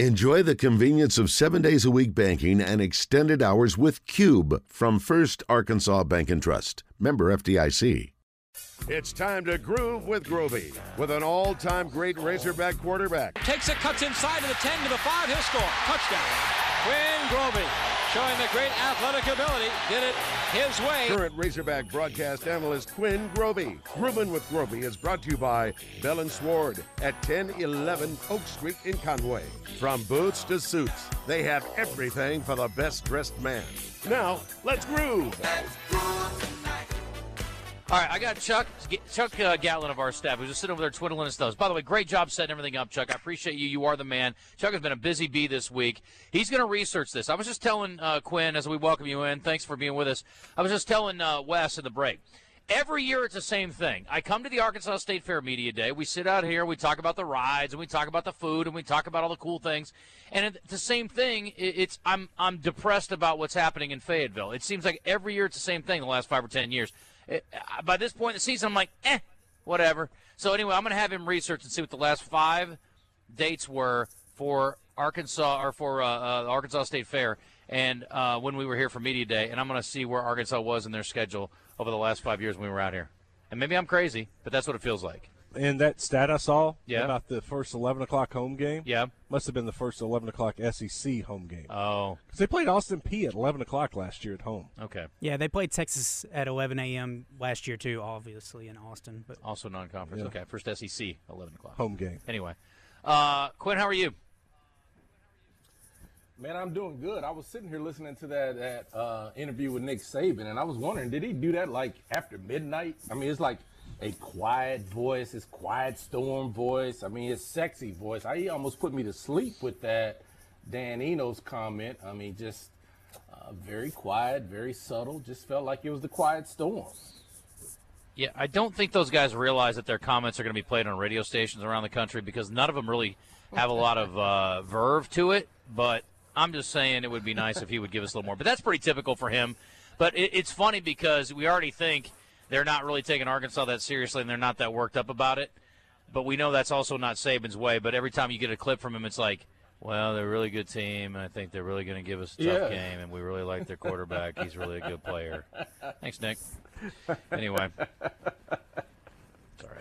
Enjoy the convenience of seven days a week banking and extended hours with Cube from First Arkansas Bank and Trust. Member FDIC. It's time to groove with Grovey with an all time great Razorback quarterback. Takes it, cuts inside to the 10 to the 5. He'll score. Touchdown. Quinn Grovey showing the great athletic ability. Did it his way. Current Razorback broadcast analyst Quinn Grovey. Grooving with Grovey is brought to you by Bell and Sward at 1011 Oak Street in Conway. From boots to suits, they have everything for the best dressed man. Now, let's groove. All right, I got Chuck Chuck uh, Gatlin of our staff who's just sitting over there twiddling his thumbs. By the way, great job setting everything up, Chuck. I appreciate you. You are the man. Chuck has been a busy bee this week. He's going to research this. I was just telling uh, Quinn as we welcome you in. Thanks for being with us. I was just telling uh, Wes in the break. Every year it's the same thing. I come to the Arkansas State Fair Media Day. We sit out here, we talk about the rides, and we talk about the food, and we talk about all the cool things. And it's the same thing. It's I'm I'm depressed about what's happening in Fayetteville. It seems like every year it's the same thing. The last five or ten years. It, by this point in the season, I'm like, eh, whatever. So anyway, I'm going to have him research and see what the last five dates were for Arkansas or for uh, uh, Arkansas State Fair, and uh, when we were here for media day, and I'm going to see where Arkansas was in their schedule over the last five years when we were out here. And maybe I'm crazy, but that's what it feels like and that stat I saw yeah. about the first 11 o'clock home game, yeah, must have been the first 11 o'clock SEC home game. Oh, because they played Austin Peay at 11 o'clock last year at home. Okay. Yeah, they played Texas at 11 a.m. last year too, obviously in Austin, but also non-conference. Yeah. Okay, first SEC 11 o'clock home game. Anyway, uh, Quinn, how are you? Man, I'm doing good. I was sitting here listening to that, that uh, interview with Nick Saban, and I was wondering, did he do that like after midnight? I mean, it's like a quiet voice, his quiet storm voice. I mean, his sexy voice. I, he almost put me to sleep with that Dan Enos comment. I mean, just uh, very quiet, very subtle. Just felt like it was the quiet storm. Yeah, I don't think those guys realize that their comments are going to be played on radio stations around the country because none of them really have a lot of uh, verve to it. But I'm just saying it would be nice if he would give us a little more. But that's pretty typical for him. But it, it's funny because we already think – they're not really taking Arkansas that seriously and they're not that worked up about it. But we know that's also not Saban's way. But every time you get a clip from him, it's like, well, they're a really good team, and I think they're really going to give us a tough yeah. game, and we really like their quarterback. He's really a good player. Thanks, Nick. Anyway. Sorry.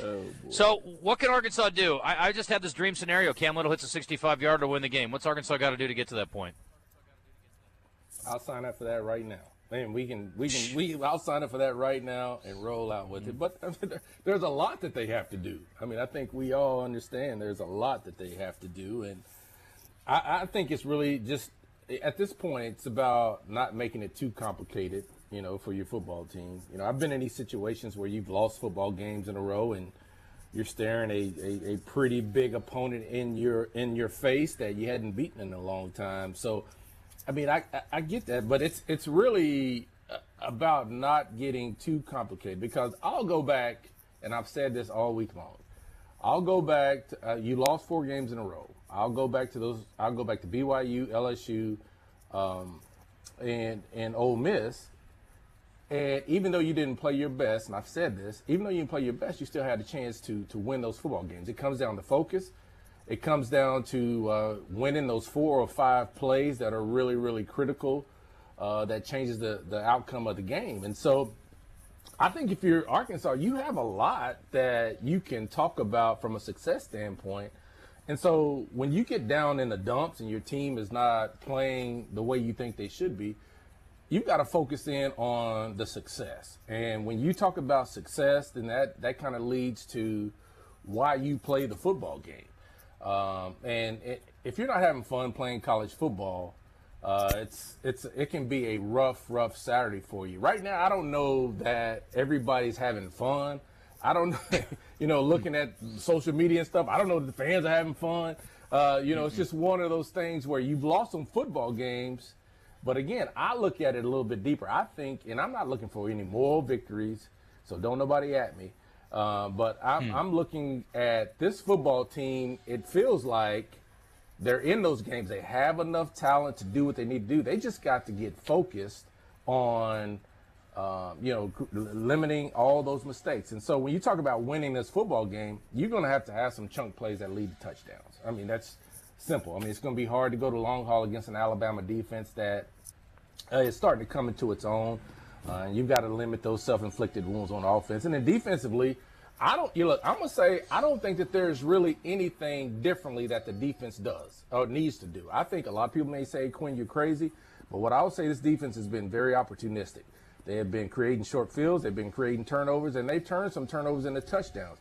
Oh, so, what can Arkansas do? I, I, just had this dream scenario. Cam Little hits a 65 yard to win the game. What's Arkansas got to do to get to that point? I'll sign up for that right now. Man, we can we can we I'll sign up for that right now and roll out with it. Mm-hmm. But I mean, there's a lot that they have to do. I mean, I think we all understand there's a lot that they have to do, and I, I think it's really just at this point it's about not making it too complicated. You know, for your football team. You know, I've been in these situations where you've lost football games in a row and you're staring a, a, a pretty big opponent in your in your face that you hadn't beaten in a long time. So I mean, I, I get that, but it's it's really about not getting too complicated because I'll go back, and I've said this all week long. I'll go back. To, uh, you lost four games in a row. I'll go back to those. I'll go back to BYU, LSU, um, and and Ole Miss. And even though you didn't play your best, and I've said this, even though you didn't play your best, you still had a chance to to win those football games. It comes down to focus. It comes down to uh, winning those four or five plays that are really, really critical. Uh, that changes the the outcome of the game. And so, I think if you're Arkansas, you have a lot that you can talk about from a success standpoint. And so, when you get down in the dumps and your team is not playing the way you think they should be, you've got to focus in on the success. And when you talk about success, then that that kind of leads to why you play the football game. Um, and it, if you're not having fun playing college football, uh, it's it's it can be a rough, rough Saturday for you. Right now, I don't know that everybody's having fun. I don't, you know, looking at social media and stuff. I don't know that the fans are having fun. Uh, you know, mm-hmm. it's just one of those things where you've lost some football games. But again, I look at it a little bit deeper. I think, and I'm not looking for any moral victories, so don't nobody at me. Uh, but I'm, hmm. I'm looking at this football team. It feels like they're in those games. They have enough talent to do what they need to do. They just got to get focused on, um, you know, limiting all those mistakes. And so when you talk about winning this football game, you're going to have to have some chunk plays that lead to touchdowns. I mean, that's simple. I mean, it's going to be hard to go the long haul against an Alabama defense that uh, is starting to come into its own. Uh, you've got to limit those self-inflicted wounds on offense. And then defensively, I don't. You look. I'm gonna say I don't think that there's really anything differently that the defense does or needs to do. I think a lot of people may say, Quinn, you're crazy, but what I would say, this defense has been very opportunistic. They have been creating short fields. They've been creating turnovers, and they've turned some turnovers into touchdowns.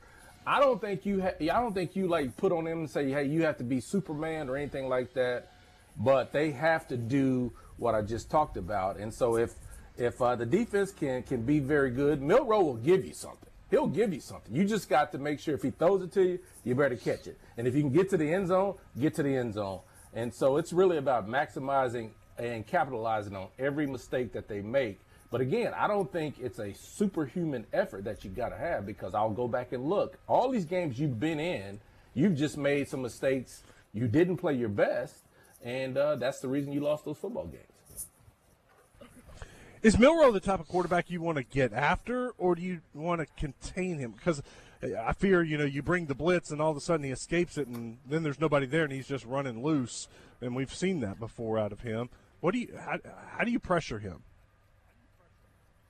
I don't think you. Ha- I don't think you like put on them and say, "Hey, you have to be Superman" or anything like that. But they have to do what I just talked about. And so if if uh, the defense can can be very good, Milroe will give you something. He'll give you something. You just got to make sure if he throws it to you, you better catch it. And if you can get to the end zone, get to the end zone. And so it's really about maximizing and capitalizing on every mistake that they make. But again, I don't think it's a superhuman effort that you got to have because I'll go back and look. All these games you've been in, you've just made some mistakes. You didn't play your best, and uh, that's the reason you lost those football games. Is Milroe the type of quarterback you want to get after, or do you want to contain him? Because I fear, you know, you bring the blitz and all of a sudden he escapes it, and then there's nobody there, and he's just running loose. And we've seen that before out of him. What do you? How, how do you pressure him?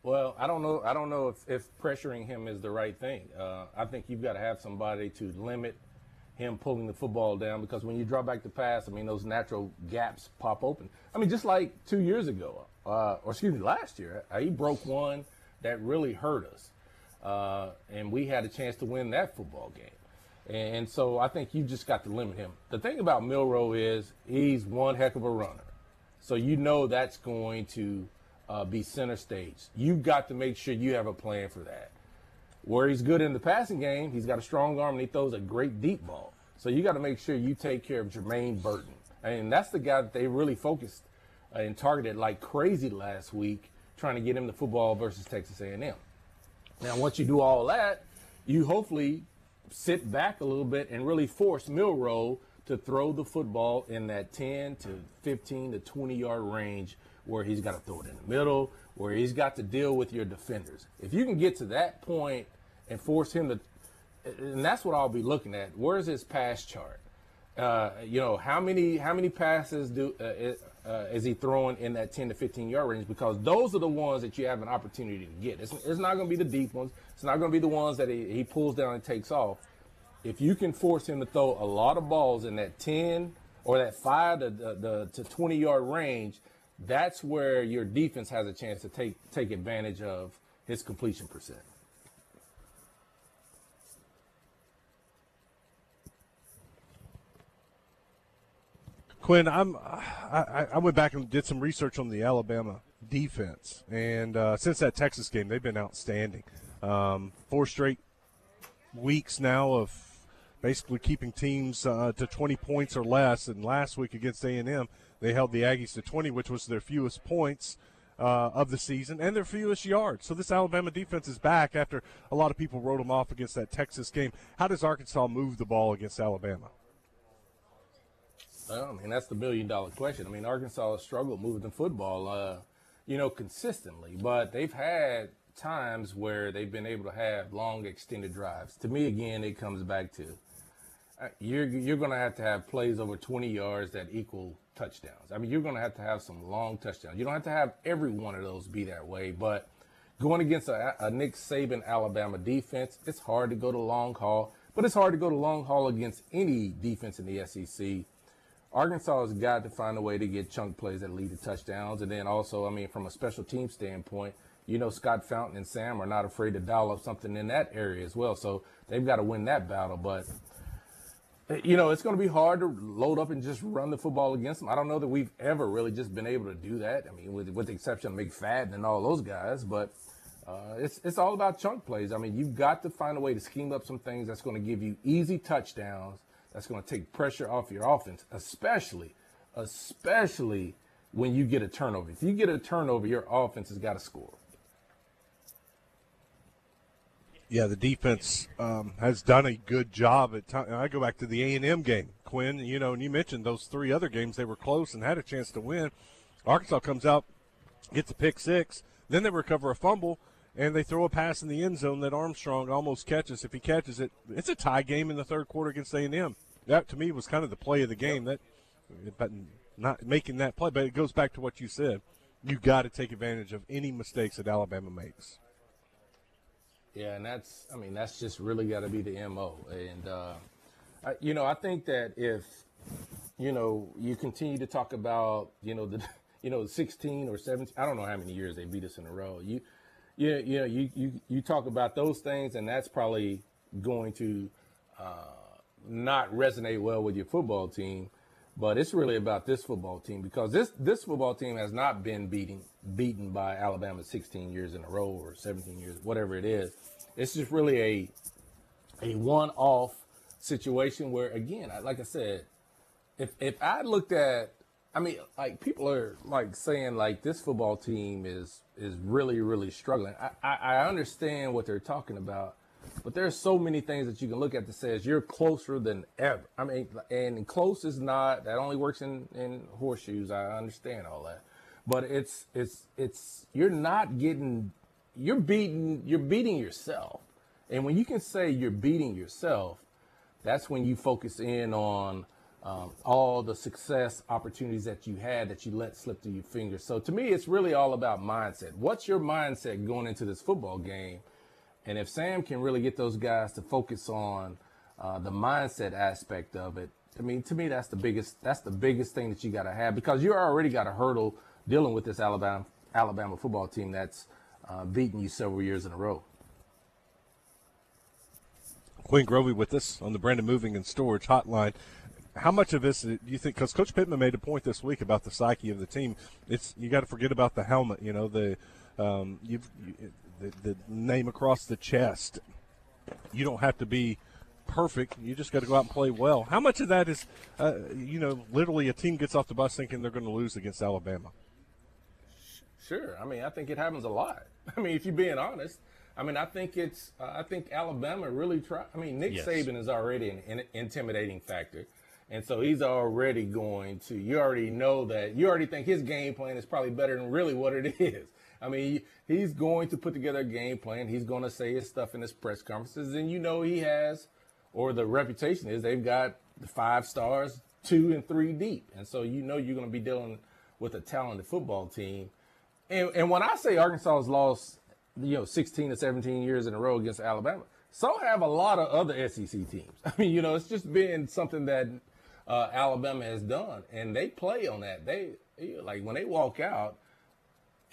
Well, I don't know. I don't know if, if pressuring him is the right thing. Uh, I think you've got to have somebody to limit him pulling the football down because when you draw back the pass, I mean, those natural gaps pop open. I mean, just like two years ago, uh, or excuse me, last year, uh, he broke one that really hurt us. Uh, and we had a chance to win that football game. And so I think you just got to limit him. The thing about Milroe is he's one heck of a runner. So you know that's going to uh, be center stage. You've got to make sure you have a plan for that. Where he's good in the passing game, he's got a strong arm and he throws a great deep ball. So you got to make sure you take care of Jermaine Burton. And that's the guy that they really focused uh, and targeted like crazy last week, trying to get him the football versus Texas A&M. Now, once you do all that, you hopefully sit back a little bit and really force Milroe to throw the football in that 10 to 15 to 20 yard range where he's got to throw it in the middle, where he's got to deal with your defenders. If you can get to that point and force him to, and that's what I'll be looking at. Where's his pass chart? Uh, you know, how many how many passes do uh, uh, is he throwing in that 10 to 15 yard range? Because those are the ones that you have an opportunity to get. It's, it's not going to be the deep ones. It's not going to be the ones that he, he pulls down and takes off. If you can force him to throw a lot of balls in that 10 or that 5 to, the, the, to 20 yard range, that's where your defense has a chance to take take advantage of his completion percent. Quinn, I'm I, I went back and did some research on the Alabama defense, and uh, since that Texas game, they've been outstanding. Um, four straight weeks now of basically keeping teams uh, to 20 points or less. And last week against A&M, they held the Aggies to 20, which was their fewest points uh, of the season and their fewest yards. So this Alabama defense is back after a lot of people wrote them off against that Texas game. How does Arkansas move the ball against Alabama? Well, I mean, that's the million dollar question. I mean, Arkansas has struggled moving the football, uh, you know, consistently, but they've had times where they've been able to have long extended drives. To me, again, it comes back to uh, you're you're going to have to have plays over 20 yards that equal touchdowns. I mean, you're going to have to have some long touchdowns. You don't have to have every one of those be that way, but going against a, a Nick Saban Alabama defense, it's hard to go to long haul, but it's hard to go to long haul against any defense in the SEC. Arkansas has got to find a way to get chunk plays that lead to touchdowns. And then also, I mean, from a special team standpoint, you know, Scott Fountain and Sam are not afraid to dial up something in that area as well. So they've got to win that battle. But, you know, it's going to be hard to load up and just run the football against them. I don't know that we've ever really just been able to do that. I mean, with, with the exception of McFadden and all those guys. But uh, it's, it's all about chunk plays. I mean, you've got to find a way to scheme up some things that's going to give you easy touchdowns that's going to take pressure off your offense, especially, especially when you get a turnover. If you get a turnover, your offense has got to score. Yeah, the defense um, has done a good job at time. I go back to the A and M game, Quinn. You know, and you mentioned those three other games they were close and had a chance to win. Arkansas comes out, gets a pick six, then they recover a fumble, and they throw a pass in the end zone that Armstrong almost catches. If he catches it, it's a tie game in the third quarter against A&M. That to me was kind of the play of the game. That, but not making that play, but it goes back to what you said. You got to take advantage of any mistakes that Alabama makes. Yeah, and that's I mean that's just really got to be the mo. And uh, I, you know I think that if you know you continue to talk about you know the you know 16 or 17 I don't know how many years they beat us in a row. You you you know you you you talk about those things and that's probably going to uh, not resonate well with your football team. But it's really about this football team because this this football team has not been beating beaten by Alabama 16 years in a row or 17 years, whatever it is. It's just really a a one-off situation where, again, like I said, if if I looked at, I mean, like people are like saying like this football team is is really really struggling. I I, I understand what they're talking about but there's so many things that you can look at that says you're closer than ever. I mean, and close is not that only works in in horseshoes. I understand all that, but it's it's it's you're not getting you're beating you're beating yourself, and when you can say you're beating yourself, that's when you focus in on. Um, all the success opportunities that you had that you let slip through your fingers. So to me, it's really all about mindset. What's your mindset going into this football game? And if Sam can really get those guys to focus on uh, the mindset aspect of it, I mean, to me, that's the biggest that's the biggest thing that you got to have because you already got a hurdle dealing with this Alabama Alabama football team that's uh, beaten you several years in a row. Quinn Grovey with us on the Brandon Moving and Storage Hotline. How much of this do you think? Because Coach Pittman made a point this week about the psyche of the team. It's you got to forget about the helmet. You know the um, you've you, the, the name across the chest. You don't have to be perfect. You just got to go out and play well. How much of that is, uh, you know, literally a team gets off the bus thinking they're going to lose against Alabama? Sure. I mean, I think it happens a lot. I mean, if you're being honest, I mean, I think it's, uh, I think Alabama really try. I mean, Nick yes. Saban is already an, an intimidating factor. And so he's already going to, you already know that, you already think his game plan is probably better than really what it is. I mean, he's going to put together a game plan. He's going to say his stuff in his press conferences, and you know he has, or the reputation is they've got the five stars, two and three deep, and so you know you're going to be dealing with a talented football team. And, and when I say Arkansas has lost, you know, 16 to 17 years in a row against Alabama, so have a lot of other SEC teams. I mean, you know, it's just been something that uh, Alabama has done, and they play on that. They like when they walk out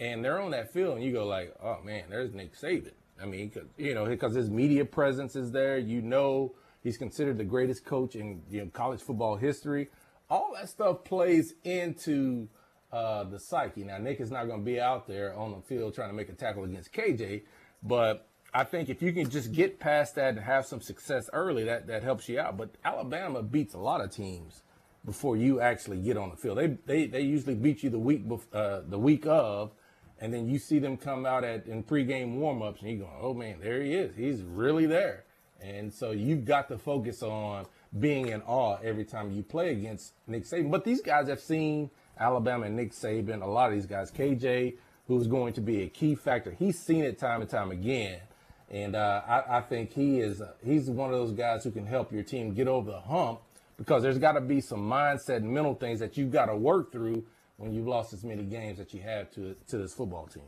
and they're on that field, and you go like, oh man, there's Nick Saban. I mean, you know, because his media presence is there. You know, he's considered the greatest coach in you know, college football history. All that stuff plays into uh, the psyche. Now, Nick is not going to be out there on the field trying to make a tackle against KJ, but I think if you can just get past that and have some success early, that that helps you out. But Alabama beats a lot of teams before you actually get on the field. They they, they usually beat you the week bef- uh, the week of, and then you see them come out at in pregame warmups, and you go, "Oh man, there he is. He's really there." And so you've got to focus on being in awe every time you play against Nick Saban. But these guys have seen Alabama and Nick Saban. A lot of these guys, KJ, who's going to be a key factor. He's seen it time and time again, and uh, I, I, think he is. Uh, he's one of those guys who can help your team get over the hump because there's got to be some mindset and mental things that you've got to work through when you've lost as many games that you have to to this football team.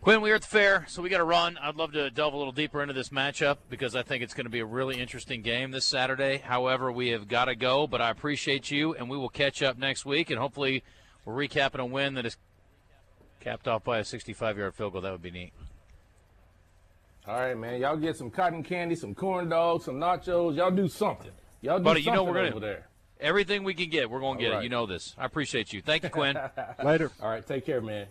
Quinn, we are at the fair, so we got to run. I'd love to delve a little deeper into this matchup because I think it's going to be a really interesting game this Saturday. However, we have got to go, but I appreciate you, and we will catch up next week, and hopefully we're recapping a win that is capped off by a 65-yard field goal. That would be neat. All right, man. Y'all get some cotton candy, some corn dogs, some nachos. Y'all do something. Y'all do Buddy, something you know we're gonna, over there. Everything we can get, we're going to get right. it. You know this. I appreciate you. Thank you, Quinn. Later. All right. Take care, man.